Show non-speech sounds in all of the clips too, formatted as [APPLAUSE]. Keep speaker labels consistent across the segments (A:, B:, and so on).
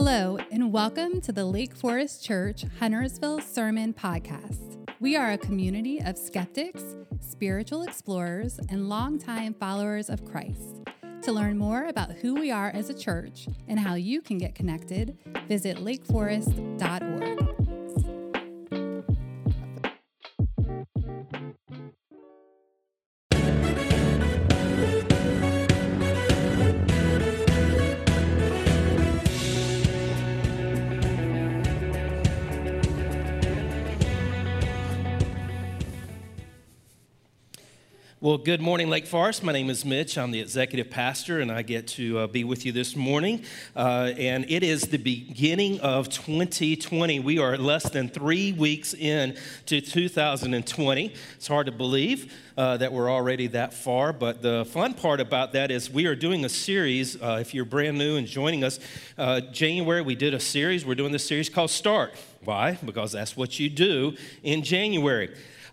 A: Hello, and welcome to the Lake Forest Church Huntersville Sermon Podcast. We are a community of skeptics, spiritual explorers, and longtime followers of Christ. To learn more about who we are as a church and how you can get connected, visit lakeforest.org.
B: Well, good morning, Lake Forest. My name is Mitch. I'm the executive pastor, and I get to uh, be with you this morning. Uh, and it is the beginning of 2020. We are less than three weeks in to 2020. It's hard to believe uh, that we're already that far, but the fun part about that is we are doing a series. Uh, if you're brand new and joining us, uh, January we did a series. We're doing this series called Start. Why? Because that's what you do in January.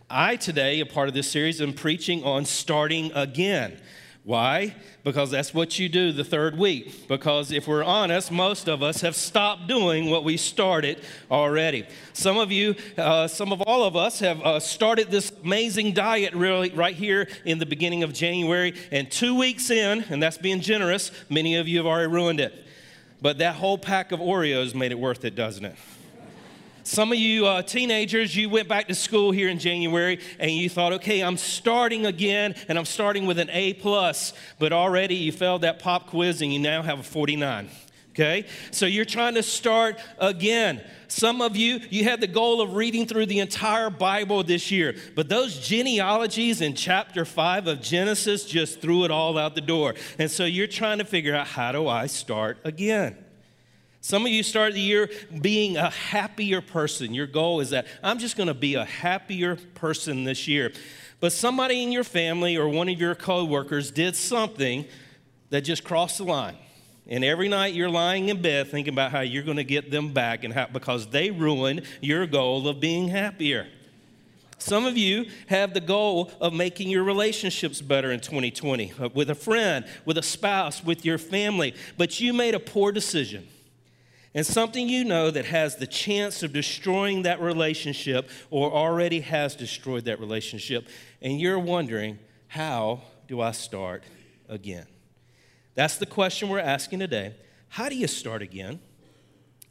B: I today, a part of this series, am preaching on starting again. Why? Because that's what you do the third week. Because if we're honest, most of us have stopped doing what we started already. Some of you, uh, some of all of us, have uh, started this amazing diet really right here in the beginning of January. And two weeks in, and that's being generous, many of you have already ruined it. But that whole pack of Oreos made it worth it, doesn't it? Some of you uh, teenagers, you went back to school here in January and you thought, okay, I'm starting again and I'm starting with an A plus, but already you failed that pop quiz and you now have a 49. Okay? So you're trying to start again. Some of you, you had the goal of reading through the entire Bible this year, but those genealogies in chapter 5 of Genesis just threw it all out the door. And so you're trying to figure out how do I start again? Some of you start the year being a happier person. Your goal is that I'm just going to be a happier person this year. But somebody in your family or one of your coworkers did something that just crossed the line. And every night you're lying in bed thinking about how you're going to get them back and how, because they ruined your goal of being happier. Some of you have the goal of making your relationships better in 2020 uh, with a friend, with a spouse, with your family, but you made a poor decision and something you know that has the chance of destroying that relationship or already has destroyed that relationship, and you're wondering, how do I start again? That's the question we're asking today. How do you start again?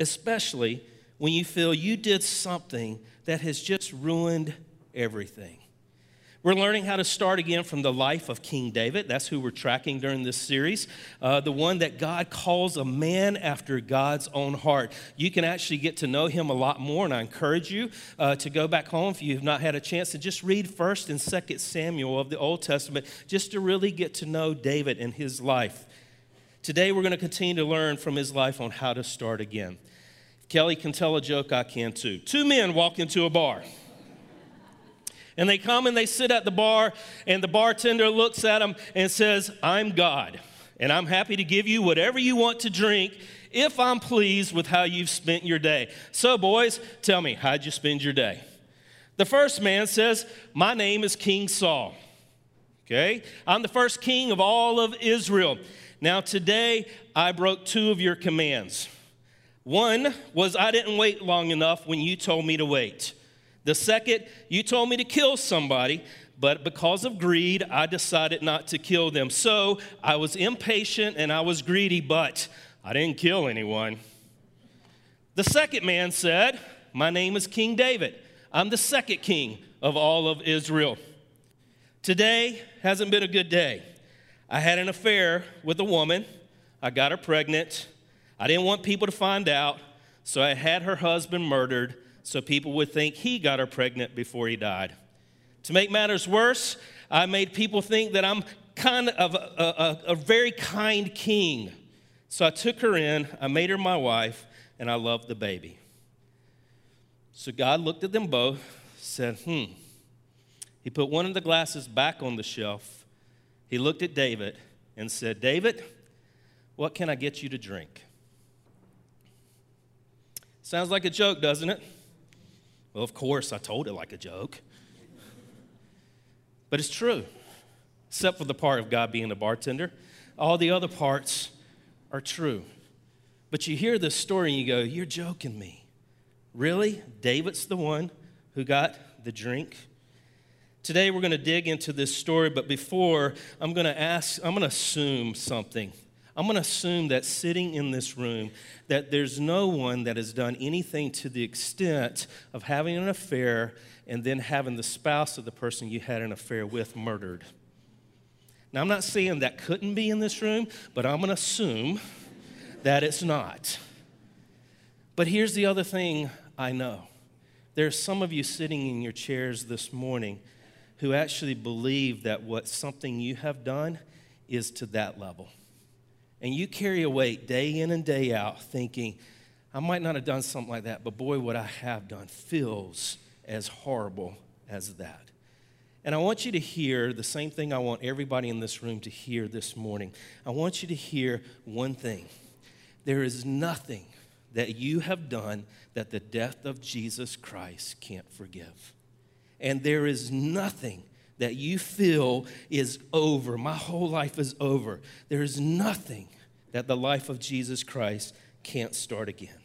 B: Especially when you feel you did something that has just ruined everything. We're learning how to start again from the life of King David. That's who we're tracking during this series. Uh, the one that God calls a man after God's own heart. You can actually get to know him a lot more, and I encourage you uh, to go back home if you've not had a chance to just read 1st and 2nd Samuel of the Old Testament, just to really get to know David and his life. Today, we're going to continue to learn from his life on how to start again. Kelly can tell a joke, I can too. Two men walk into a bar. And they come and they sit at the bar, and the bartender looks at them and says, I'm God, and I'm happy to give you whatever you want to drink if I'm pleased with how you've spent your day. So, boys, tell me, how'd you spend your day? The first man says, My name is King Saul. Okay? I'm the first king of all of Israel. Now, today, I broke two of your commands. One was I didn't wait long enough when you told me to wait. The second, you told me to kill somebody, but because of greed, I decided not to kill them. So I was impatient and I was greedy, but I didn't kill anyone. The second man said, My name is King David. I'm the second king of all of Israel. Today hasn't been a good day. I had an affair with a woman. I got her pregnant. I didn't want people to find out, so I had her husband murdered so people would think he got her pregnant before he died. To make matters worse, I made people think that I'm kind of a, a, a, very kind king. So I took her in, I made her my wife, and I loved the baby. So God looked at them both, said, hmm. He put one of the glasses back on the shelf. He looked at David and said, David, what can I get you to drink? Sounds like a joke, doesn't it? Well, of course, I told it like a joke. But it's true, except for the part of God being a bartender. All the other parts are true. But you hear this story and you go, You're joking me. Really? David's the one who got the drink? Today we're going to dig into this story, but before, I'm going to ask, I'm going to assume something. I'm going to assume that sitting in this room, that there's no one that has done anything to the extent of having an affair and then having the spouse of the person you had an affair with murdered. Now, I'm not saying that couldn't be in this room, but I'm going to assume that it's not. But here's the other thing I know there's some of you sitting in your chairs this morning who actually believe that what something you have done is to that level. And you carry a weight day in and day out thinking, I might not have done something like that, but boy, what I have done feels as horrible as that. And I want you to hear the same thing I want everybody in this room to hear this morning. I want you to hear one thing there is nothing that you have done that the death of Jesus Christ can't forgive. And there is nothing that you feel is over. My whole life is over. There is nothing that the life of Jesus Christ can't start again.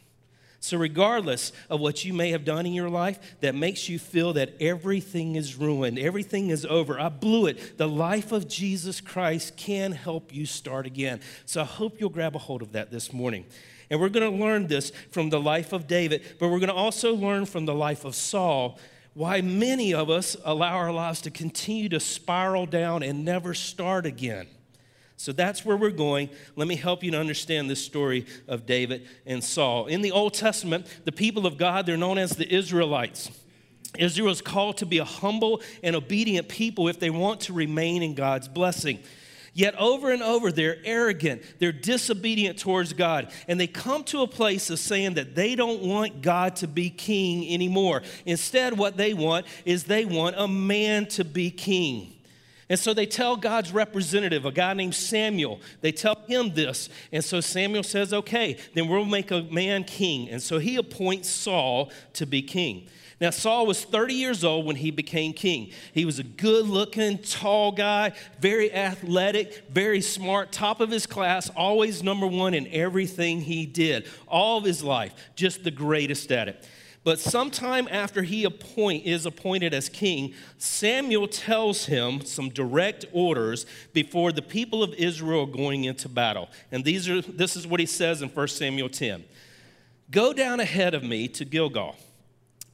B: So, regardless of what you may have done in your life that makes you feel that everything is ruined, everything is over, I blew it, the life of Jesus Christ can help you start again. So, I hope you'll grab a hold of that this morning. And we're going to learn this from the life of David, but we're going to also learn from the life of Saul why many of us allow our lives to continue to spiral down and never start again. So that's where we're going. Let me help you to understand this story of David and Saul. In the Old Testament, the people of God, they're known as the Israelites. Israel is called to be a humble and obedient people if they want to remain in God's blessing. Yet over and over, they're arrogant, they're disobedient towards God, and they come to a place of saying that they don't want God to be king anymore. Instead, what they want is they want a man to be king. And so they tell God's representative, a guy named Samuel, they tell him this. And so Samuel says, okay, then we'll make a man king. And so he appoints Saul to be king. Now, Saul was 30 years old when he became king. He was a good looking, tall guy, very athletic, very smart, top of his class, always number one in everything he did, all of his life, just the greatest at it. But sometime after he appoint, is appointed as king, Samuel tells him some direct orders before the people of Israel going into battle. And these are, this is what he says in 1 Samuel 10 Go down ahead of me to Gilgal.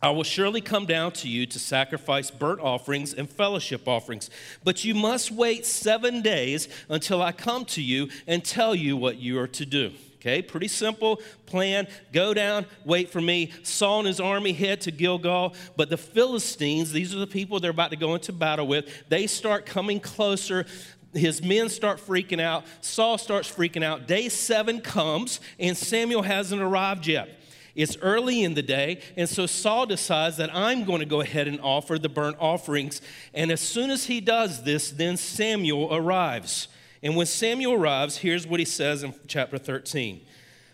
B: I will surely come down to you to sacrifice burnt offerings and fellowship offerings. But you must wait seven days until I come to you and tell you what you are to do. Okay, pretty simple plan. Go down, wait for me. Saul and his army head to Gilgal, but the Philistines, these are the people they're about to go into battle with, they start coming closer. His men start freaking out. Saul starts freaking out. Day seven comes, and Samuel hasn't arrived yet. It's early in the day, and so Saul decides that I'm going to go ahead and offer the burnt offerings. And as soon as he does this, then Samuel arrives. And when Samuel arrives, here's what he says in chapter 13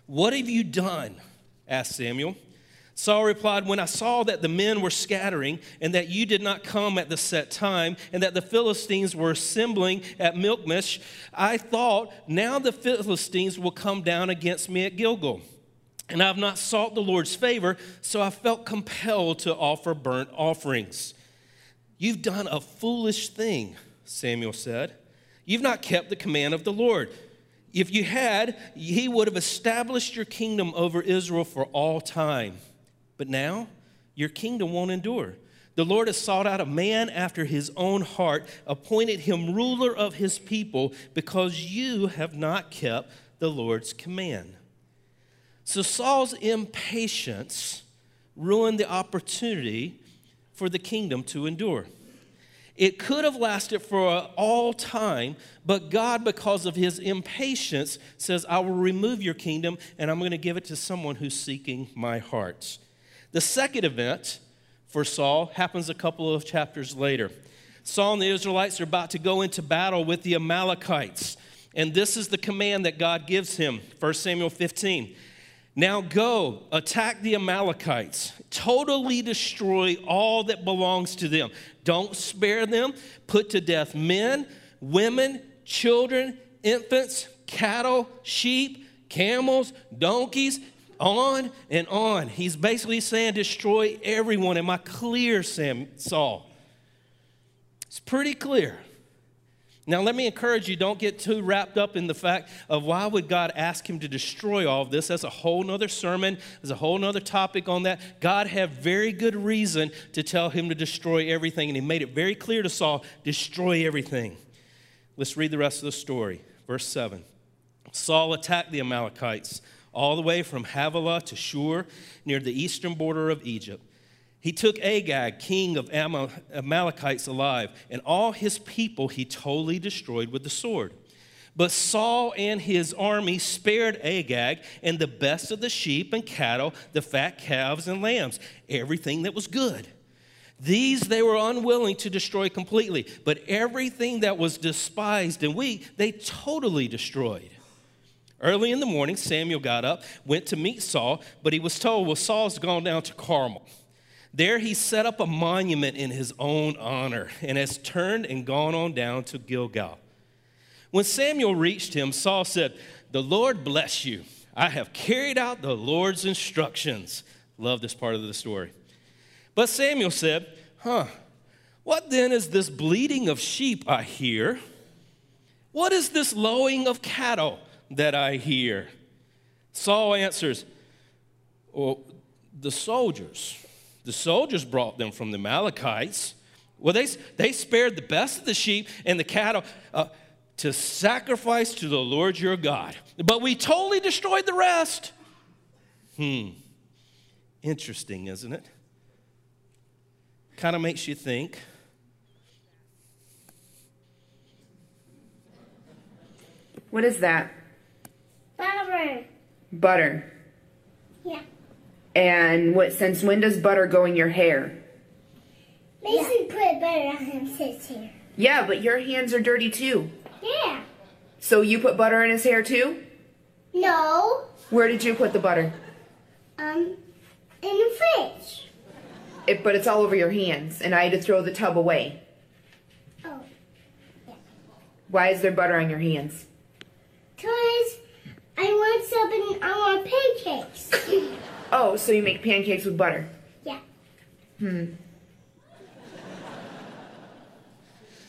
B: What have you done? asked Samuel. Saul replied, When I saw that the men were scattering, and that you did not come at the set time, and that the Philistines were assembling at Michmash, I thought, Now the Philistines will come down against me at Gilgal and I have not sought the Lord's favor, so I felt compelled to offer burnt offerings. You've done a foolish thing, Samuel said. You've not kept the command of the Lord. If you had, he would have established your kingdom over Israel for all time. But now, your kingdom won't endure. The Lord has sought out a man after his own heart, appointed him ruler of his people, because you have not kept the Lord's command. So Saul's impatience ruined the opportunity for the kingdom to endure. It could have lasted for all time, but God, because of his impatience, says, I will remove your kingdom and I'm going to give it to someone who's seeking my heart. The second event for Saul happens a couple of chapters later. Saul and the Israelites are about to go into battle with the Amalekites. And this is the command that God gives him 1 Samuel 15. Now go, attack the Amalekites, totally destroy all that belongs to them. Don't spare them. Put to death men, women, children, infants, cattle, sheep, camels, donkeys, on and on. He's basically saying, destroy everyone. Am I clear, Sam, Saul? It's pretty clear. Now, let me encourage you, don't get too wrapped up in the fact of why would God ask him to destroy all of this. That's a whole nother sermon. There's a whole nother topic on that. God had very good reason to tell him to destroy everything, and he made it very clear to Saul, destroy everything. Let's read the rest of the story. Verse 7. Saul attacked the Amalekites all the way from Havilah to Shur, near the eastern border of Egypt. He took Agag, king of Amalekites, alive, and all his people he totally destroyed with the sword. But Saul and his army spared Agag and the best of the sheep and cattle, the fat calves and lambs, everything that was good. These they were unwilling to destroy completely, but everything that was despised and weak, they totally destroyed. Early in the morning, Samuel got up, went to meet Saul, but he was told, Well, Saul's gone down to Carmel. There he set up a monument in his own honor and has turned and gone on down to Gilgal. When Samuel reached him, Saul said, The Lord bless you. I have carried out the Lord's instructions. Love this part of the story. But Samuel said, Huh, what then is this bleating of sheep I hear? What is this lowing of cattle that I hear? Saul answers, Well, the soldiers the soldiers brought them from the Amalekites. Well, they, they spared the best of the sheep and the cattle uh, to sacrifice to the Lord your God. But we totally destroyed the rest. Hmm. Interesting, isn't it? Kind of makes you think.
C: What is that?
D: Butter.
C: Butter.
D: Yeah.
C: And what? Since when does butter go in your hair?
D: Mason put butter on his hair.
C: Yeah, but your hands are dirty too.
D: Yeah.
C: So you put butter in his hair too?
D: No.
C: Where did you put the butter?
D: Um, in the fridge.
C: It, but it's all over your hands, and I had to throw the tub away.
D: Oh. Yeah.
C: Why is there butter on your hands?
D: Cause I want something. I want pancakes.
C: Oh, so you make pancakes with butter?
D: Yeah.
C: Hmm.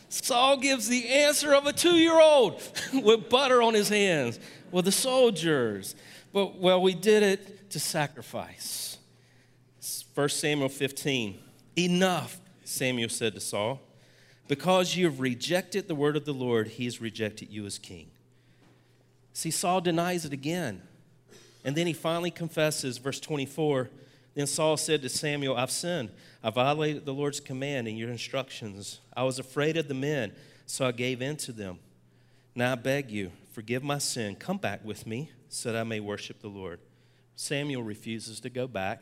B: Saul gives the answer of a two year old [LAUGHS] with butter on his hands. Well, the soldiers. But, well, we did it to sacrifice. 1 Samuel 15. Enough, Samuel said to Saul. Because you have rejected the word of the Lord, he has rejected you as king. See, Saul denies it again. And then he finally confesses, verse 24. Then Saul said to Samuel, I've sinned. I violated the Lord's command and your instructions. I was afraid of the men, so I gave in to them. Now I beg you, forgive my sin. Come back with me so that I may worship the Lord. Samuel refuses to go back.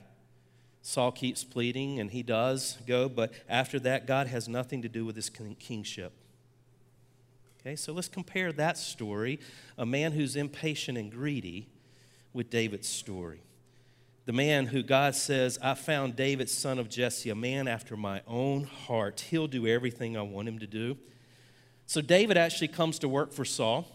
B: Saul keeps pleading, and he does go, but after that, God has nothing to do with his kingship. Okay, so let's compare that story a man who's impatient and greedy with David's story. The man who God says, I found David, son of Jesse, a man after my own heart. He'll do everything I want him to do. So David actually comes to work for Saul,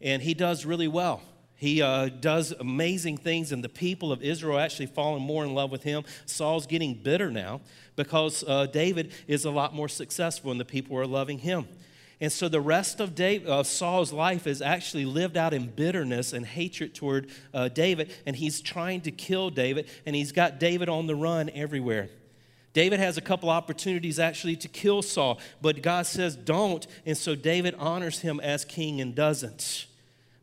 B: and he does really well. He uh, does amazing things, and the people of Israel actually falling more in love with him. Saul's getting bitter now because uh, David is a lot more successful, and the people are loving him. And so the rest of, David, of Saul's life is actually lived out in bitterness and hatred toward uh, David, and he's trying to kill David, and he's got David on the run everywhere. David has a couple opportunities actually to kill Saul, but God says don't, and so David honors him as king and doesn't.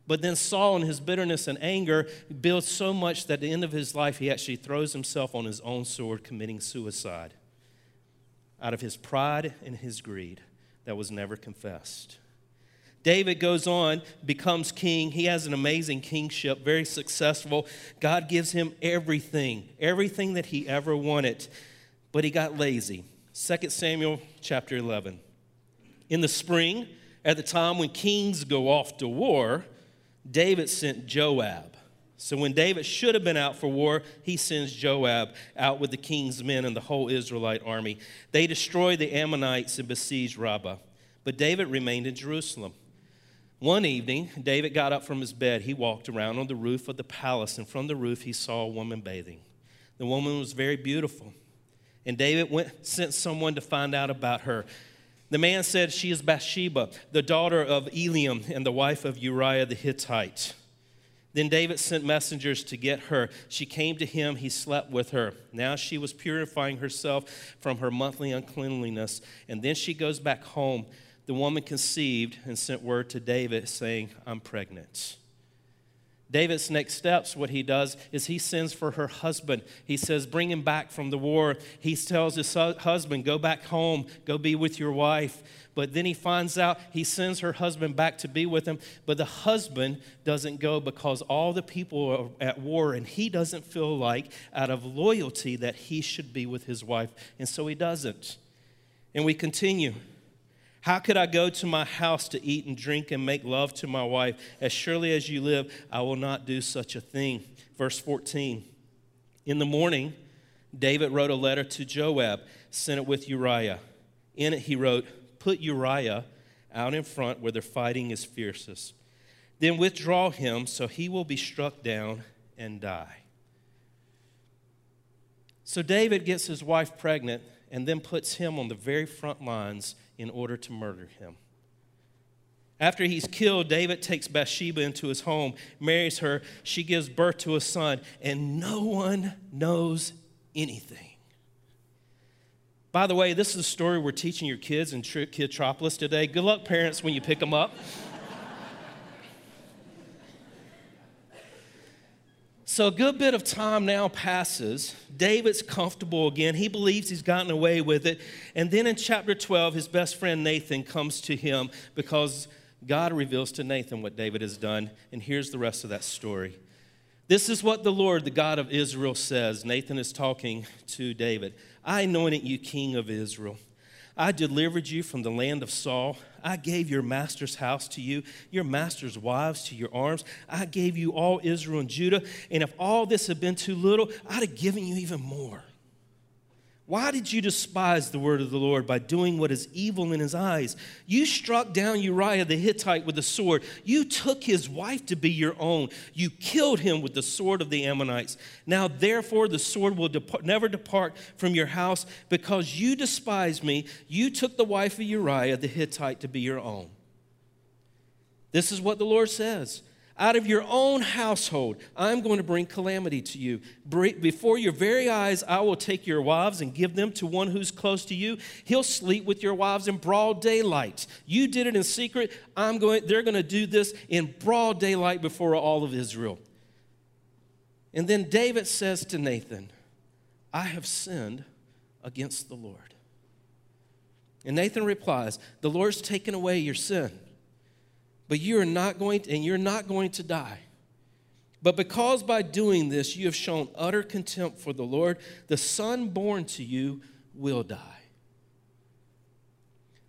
B: But then Saul, in his bitterness and anger, builds so much that at the end of his life, he actually throws himself on his own sword, committing suicide out of his pride and his greed that was never confessed. David goes on, becomes king. He has an amazing kingship, very successful. God gives him everything, everything that he ever wanted, but he got lazy. 2 Samuel chapter 11. In the spring, at the time when kings go off to war, David sent Joab so when David should have been out for war, he sends Joab out with the king's men and the whole Israelite army. They destroy the Ammonites and besiege Rabbah. But David remained in Jerusalem. One evening, David got up from his bed. He walked around on the roof of the palace, and from the roof, he saw a woman bathing. The woman was very beautiful. And David went, sent someone to find out about her. The man said, She is Bathsheba, the daughter of Eliam and the wife of Uriah the Hittite. Then David sent messengers to get her. She came to him, he slept with her. Now she was purifying herself from her monthly uncleanliness. And then she goes back home. The woman conceived and sent word to David saying, I'm pregnant. David's next steps, what he does is he sends for her husband. He says, Bring him back from the war. He tells his husband, Go back home, go be with your wife. But then he finds out he sends her husband back to be with him. But the husband doesn't go because all the people are at war, and he doesn't feel like, out of loyalty, that he should be with his wife. And so he doesn't. And we continue. How could I go to my house to eat and drink and make love to my wife? As surely as you live, I will not do such a thing. Verse 14. In the morning, David wrote a letter to Joab, sent it with Uriah. In it, he wrote, Put Uriah out in front where the fighting is fiercest. Then withdraw him so he will be struck down and die. So David gets his wife pregnant and then puts him on the very front lines in order to murder him. After he's killed, David takes Bathsheba into his home, marries her, she gives birth to a son, and no one knows anything. By the way, this is a story we're teaching your kids in Kidtropolis today. Good luck, parents, when you pick them up. So, a good bit of time now passes. David's comfortable again. He believes he's gotten away with it. And then in chapter 12, his best friend Nathan comes to him because God reveals to Nathan what David has done. And here's the rest of that story. This is what the Lord, the God of Israel, says. Nathan is talking to David I anointed you king of Israel. I delivered you from the land of Saul. I gave your master's house to you, your master's wives to your arms. I gave you all Israel and Judah. And if all this had been too little, I'd have given you even more. Why did you despise the word of the Lord by doing what is evil in his eyes? You struck down Uriah the Hittite with a sword. You took his wife to be your own. You killed him with the sword of the Ammonites. Now, therefore, the sword will never depart from your house because you despised me. You took the wife of Uriah the Hittite to be your own. This is what the Lord says. Out of your own household, I'm going to bring calamity to you. Before your very eyes, I will take your wives and give them to one who's close to you. He'll sleep with your wives in broad daylight. You did it in secret. I'm going, they're going to do this in broad daylight before all of Israel. And then David says to Nathan, I have sinned against the Lord. And Nathan replies, The Lord's taken away your sin but you are not going to, and you're not going to die. But because by doing this you have shown utter contempt for the Lord, the son born to you will die.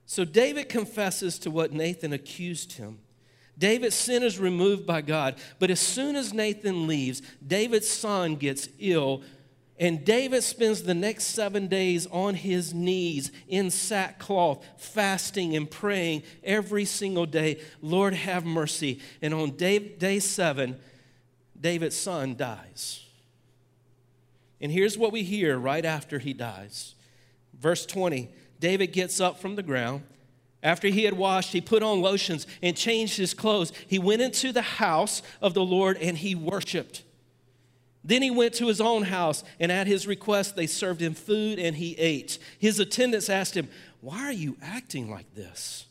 B: So David confesses to what Nathan accused him. David's sin is removed by God, but as soon as Nathan leaves, David's son gets ill and David spends the next seven days on his knees in sackcloth, fasting and praying every single day, Lord, have mercy. And on day, day seven, David's son dies. And here's what we hear right after he dies. Verse 20 David gets up from the ground. After he had washed, he put on lotions and changed his clothes. He went into the house of the Lord and he worshiped. Then he went to his own house, and at his request, they served him food and he ate. His attendants asked him, Why are you acting like this?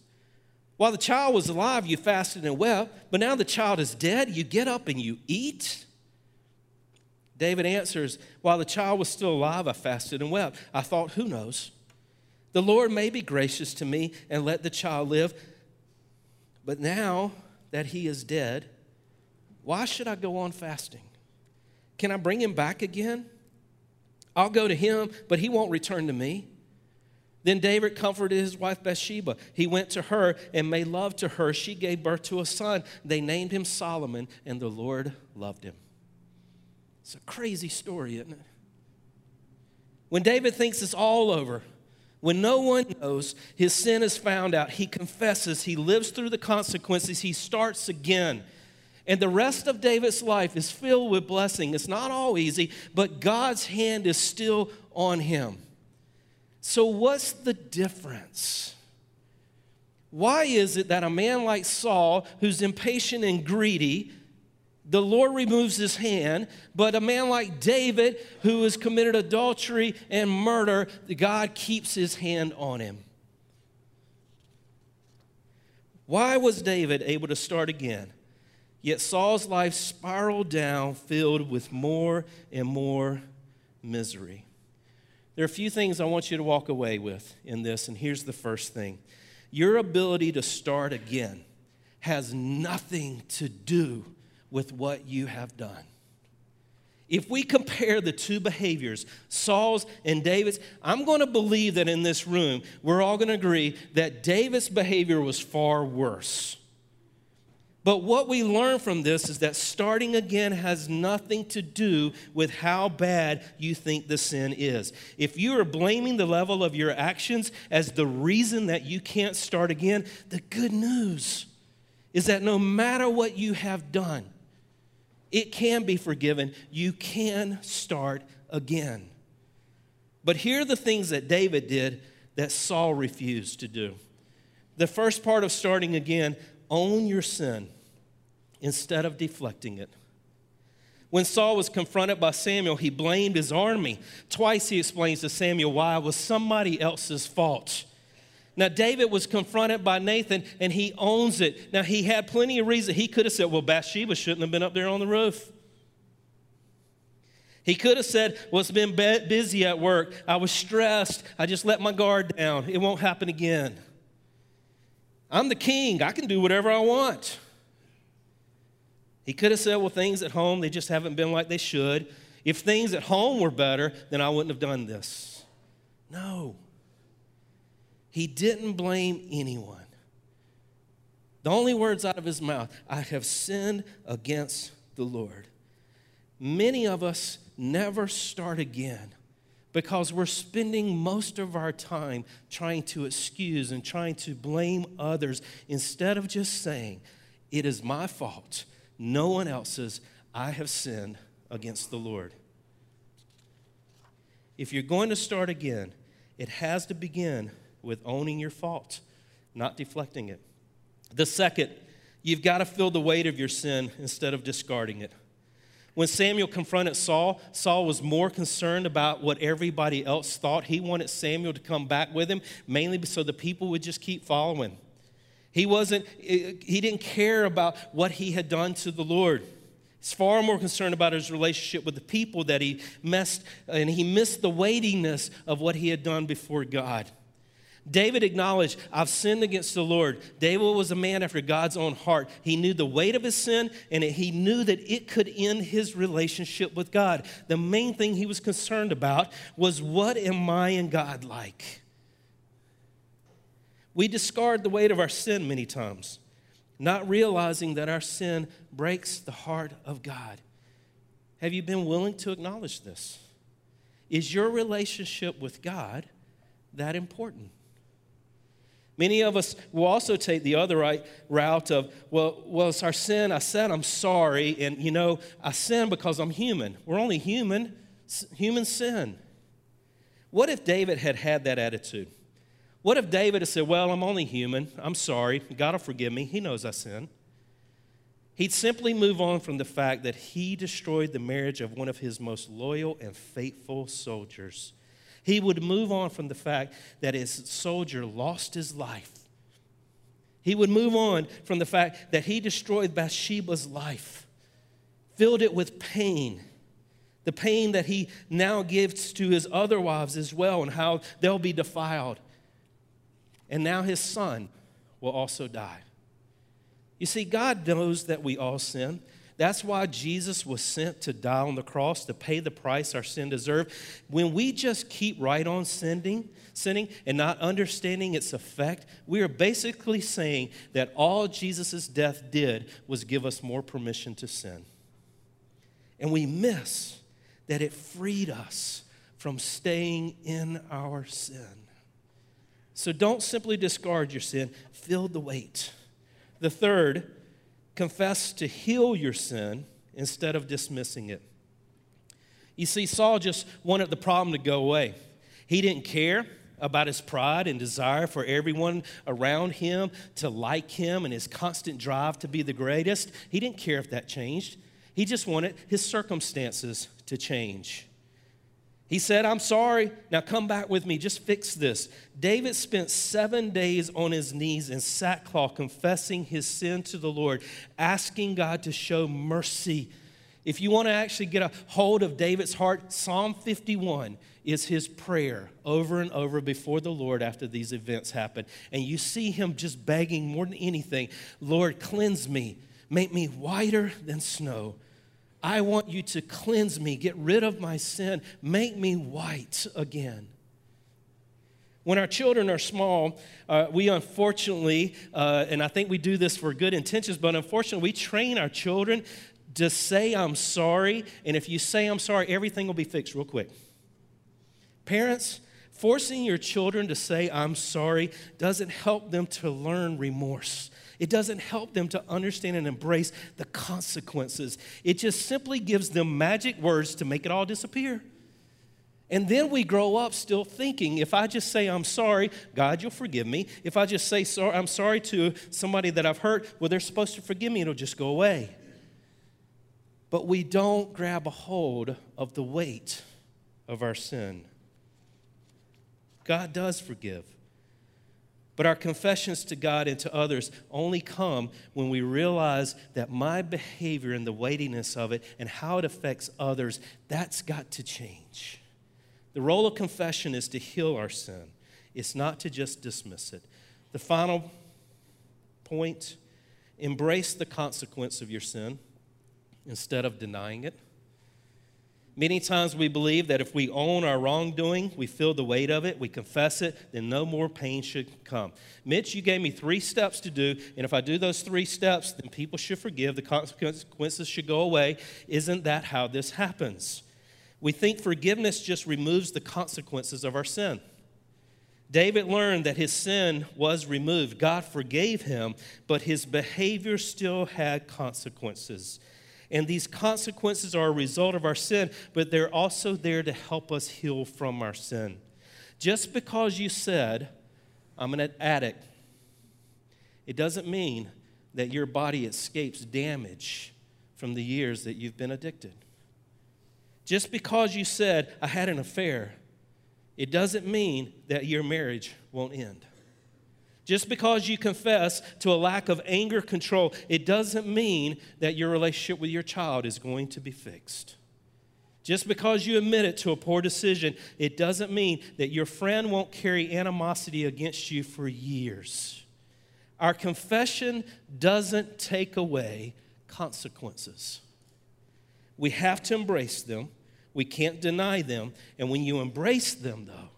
B: While the child was alive, you fasted and wept, but now the child is dead, you get up and you eat? David answers, While the child was still alive, I fasted and wept. I thought, Who knows? The Lord may be gracious to me and let the child live, but now that he is dead, why should I go on fasting? Can I bring him back again? I'll go to him, but he won't return to me. Then David comforted his wife Bathsheba. He went to her and made love to her. She gave birth to a son. They named him Solomon, and the Lord loved him. It's a crazy story, isn't it? When David thinks it's all over, When no one knows, his sin is found out. He confesses, he lives through the consequences, he starts again. And the rest of David's life is filled with blessing. It's not all easy, but God's hand is still on him. So, what's the difference? Why is it that a man like Saul, who's impatient and greedy, the Lord removes his hand, but a man like David, who has committed adultery and murder, God keeps his hand on him? Why was David able to start again? Yet Saul's life spiraled down, filled with more and more misery. There are a few things I want you to walk away with in this, and here's the first thing your ability to start again has nothing to do with what you have done. If we compare the two behaviors, Saul's and David's, I'm going to believe that in this room, we're all going to agree that David's behavior was far worse. But what we learn from this is that starting again has nothing to do with how bad you think the sin is. If you are blaming the level of your actions as the reason that you can't start again, the good news is that no matter what you have done, it can be forgiven. You can start again. But here are the things that David did that Saul refused to do. The first part of starting again own your sin instead of deflecting it. When Saul was confronted by Samuel, he blamed his army. Twice he explains to Samuel why it was somebody else's fault. Now, David was confronted by Nathan and he owns it. Now, he had plenty of reason. He could have said, Well, Bathsheba shouldn't have been up there on the roof. He could have said, Well, it's been busy at work. I was stressed. I just let my guard down. It won't happen again. I'm the king. I can do whatever I want. He could have said, well, things at home, they just haven't been like they should. If things at home were better, then I wouldn't have done this. No. He didn't blame anyone. The only words out of his mouth, I have sinned against the Lord. Many of us never start again because we're spending most of our time trying to excuse and trying to blame others instead of just saying, It is my fault no one else's. I have sinned against the Lord. If you're going to start again, it has to begin with owning your fault, not deflecting it. The second, you've got to feel the weight of your sin instead of discarding it. When Samuel confronted Saul, Saul was more concerned about what everybody else thought. He wanted Samuel to come back with him, mainly so the people would just keep following. He wasn't, he didn't care about what he had done to the Lord. He's far more concerned about his relationship with the people that he messed, and he missed the weightiness of what he had done before God. David acknowledged, I've sinned against the Lord. David was a man after God's own heart. He knew the weight of his sin, and he knew that it could end his relationship with God. The main thing he was concerned about was, What am I and God like? We discard the weight of our sin many times, not realizing that our sin breaks the heart of God. Have you been willing to acknowledge this? Is your relationship with God that important? Many of us will also take the other right route of, well, well, it's our sin. I said I'm sorry, and you know, I sin because I'm human. We're only human, human sin. What if David had had that attitude? What if David had said, Well, I'm only human. I'm sorry. God will forgive me. He knows I sin. He'd simply move on from the fact that he destroyed the marriage of one of his most loyal and faithful soldiers. He would move on from the fact that his soldier lost his life. He would move on from the fact that he destroyed Bathsheba's life, filled it with pain. The pain that he now gives to his other wives as well, and how they'll be defiled and now his son will also die. You see, God knows that we all sin. That's why Jesus was sent to die on the cross to pay the price our sin deserved. When we just keep right on sinning, sinning and not understanding its effect, we are basically saying that all Jesus' death did was give us more permission to sin. And we miss that it freed us from staying in our sin. So don't simply discard your sin, feel the weight. The third, confess to heal your sin instead of dismissing it. You see, Saul just wanted the problem to go away. He didn't care about his pride and desire for everyone around him to like him and his constant drive to be the greatest. He didn't care if that changed. He just wanted his circumstances to change. He said, I'm sorry. Now come back with me. Just fix this. David spent seven days on his knees in sackcloth, confessing his sin to the Lord, asking God to show mercy. If you want to actually get a hold of David's heart, Psalm 51 is his prayer over and over before the Lord after these events happen. And you see him just begging more than anything Lord, cleanse me, make me whiter than snow. I want you to cleanse me, get rid of my sin, make me white again. When our children are small, uh, we unfortunately, uh, and I think we do this for good intentions, but unfortunately, we train our children to say, I'm sorry. And if you say, I'm sorry, everything will be fixed real quick. Parents, forcing your children to say, I'm sorry, doesn't help them to learn remorse. It doesn't help them to understand and embrace the consequences. It just simply gives them magic words to make it all disappear. And then we grow up still thinking if I just say I'm sorry, God, you'll forgive me. If I just say I'm sorry to somebody that I've hurt, well, they're supposed to forgive me, it'll just go away. But we don't grab a hold of the weight of our sin. God does forgive. But our confessions to God and to others only come when we realize that my behavior and the weightiness of it and how it affects others, that's got to change. The role of confession is to heal our sin, it's not to just dismiss it. The final point embrace the consequence of your sin instead of denying it. Many times we believe that if we own our wrongdoing, we feel the weight of it, we confess it, then no more pain should come. Mitch, you gave me three steps to do, and if I do those three steps, then people should forgive, the consequences should go away. Isn't that how this happens? We think forgiveness just removes the consequences of our sin. David learned that his sin was removed. God forgave him, but his behavior still had consequences. And these consequences are a result of our sin, but they're also there to help us heal from our sin. Just because you said, I'm an addict, it doesn't mean that your body escapes damage from the years that you've been addicted. Just because you said, I had an affair, it doesn't mean that your marriage won't end. Just because you confess to a lack of anger control, it doesn't mean that your relationship with your child is going to be fixed. Just because you admit it to a poor decision, it doesn't mean that your friend won't carry animosity against you for years. Our confession doesn't take away consequences. We have to embrace them. We can't deny them. And when you embrace them, though,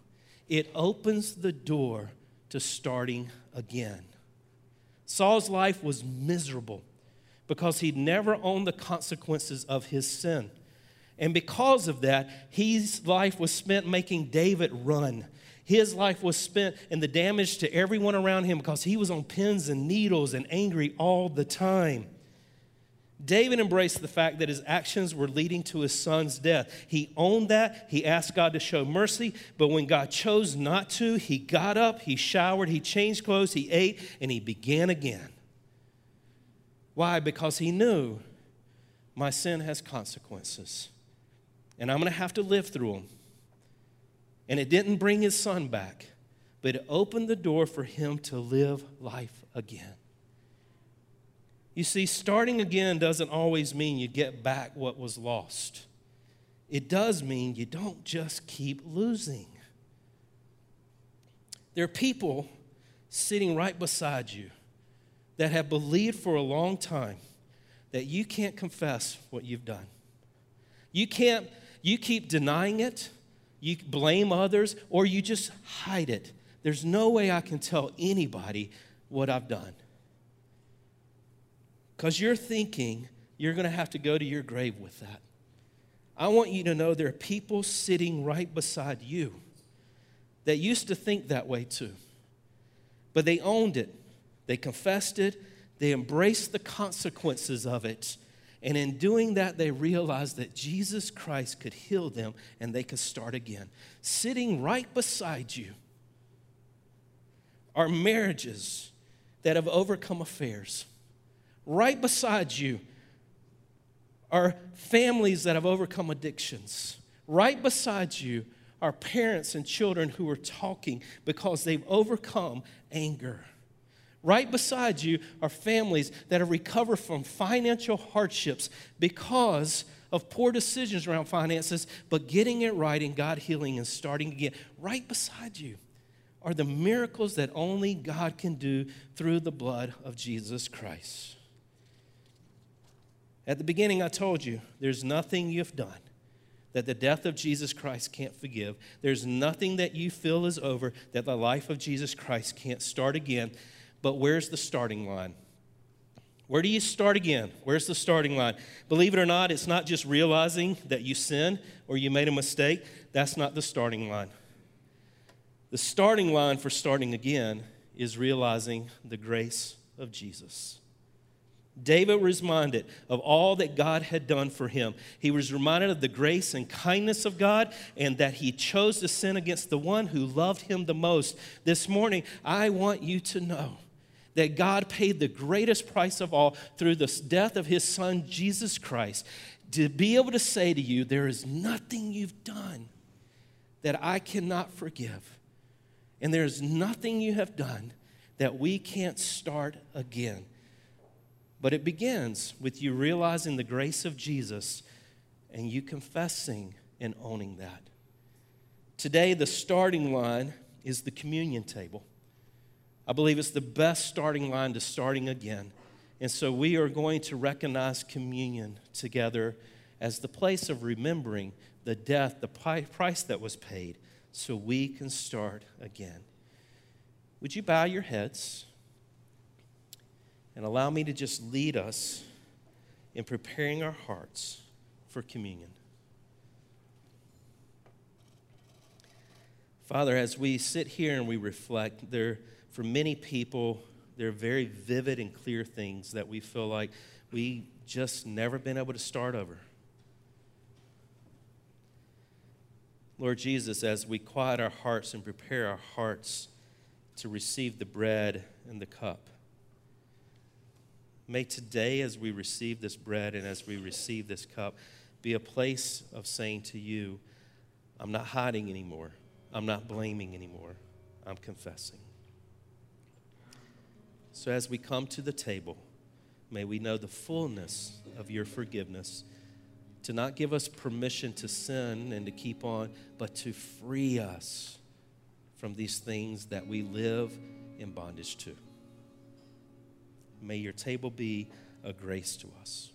B: it opens the door to starting again. Saul's life was miserable because he'd never owned the consequences of his sin. And because of that, his life was spent making David run. His life was spent in the damage to everyone around him because he was on pins and needles and angry all the time. David embraced the fact that his actions were leading to his son's death. He owned that. He asked God to show mercy, but when God chose not to, he got up, he showered, he changed clothes, he ate, and he began again. Why? Because he knew my sin has consequences, and I'm going to have to live through them. And it didn't bring his son back, but it opened the door for him to live life again. You see, starting again doesn't always mean you get back what was lost. It does mean you don't just keep losing. There are people sitting right beside you that have believed for a long time that you can't confess what you've done. You can't, you keep denying it, you blame others, or you just hide it. There's no way I can tell anybody what I've done. Because you're thinking you're going to have to go to your grave with that. I want you to know there are people sitting right beside you that used to think that way too. But they owned it, they confessed it, they embraced the consequences of it. And in doing that, they realized that Jesus Christ could heal them and they could start again. Sitting right beside you are marriages that have overcome affairs. Right beside you are families that have overcome addictions. Right beside you are parents and children who are talking because they've overcome anger. Right beside you are families that have recovered from financial hardships because of poor decisions around finances, but getting it right and God healing and starting again. Right beside you are the miracles that only God can do through the blood of Jesus Christ. At the beginning, I told you there's nothing you've done that the death of Jesus Christ can't forgive. There's nothing that you feel is over that the life of Jesus Christ can't start again. But where's the starting line? Where do you start again? Where's the starting line? Believe it or not, it's not just realizing that you sinned or you made a mistake. That's not the starting line. The starting line for starting again is realizing the grace of Jesus. David was reminded of all that God had done for him. He was reminded of the grace and kindness of God and that he chose to sin against the one who loved him the most. This morning, I want you to know that God paid the greatest price of all through the death of his son, Jesus Christ, to be able to say to you, There is nothing you've done that I cannot forgive. And there's nothing you have done that we can't start again. But it begins with you realizing the grace of Jesus and you confessing and owning that. Today, the starting line is the communion table. I believe it's the best starting line to starting again. And so we are going to recognize communion together as the place of remembering the death, the price that was paid, so we can start again. Would you bow your heads? And allow me to just lead us in preparing our hearts for communion. Father, as we sit here and we reflect, there, for many people, there are very vivid and clear things that we feel like we just never been able to start over. Lord Jesus, as we quiet our hearts and prepare our hearts to receive the bread and the cup, May today, as we receive this bread and as we receive this cup, be a place of saying to you, I'm not hiding anymore. I'm not blaming anymore. I'm confessing. So as we come to the table, may we know the fullness of your forgiveness, to not give us permission to sin and to keep on, but to free us from these things that we live in bondage to. May your table be a grace to us.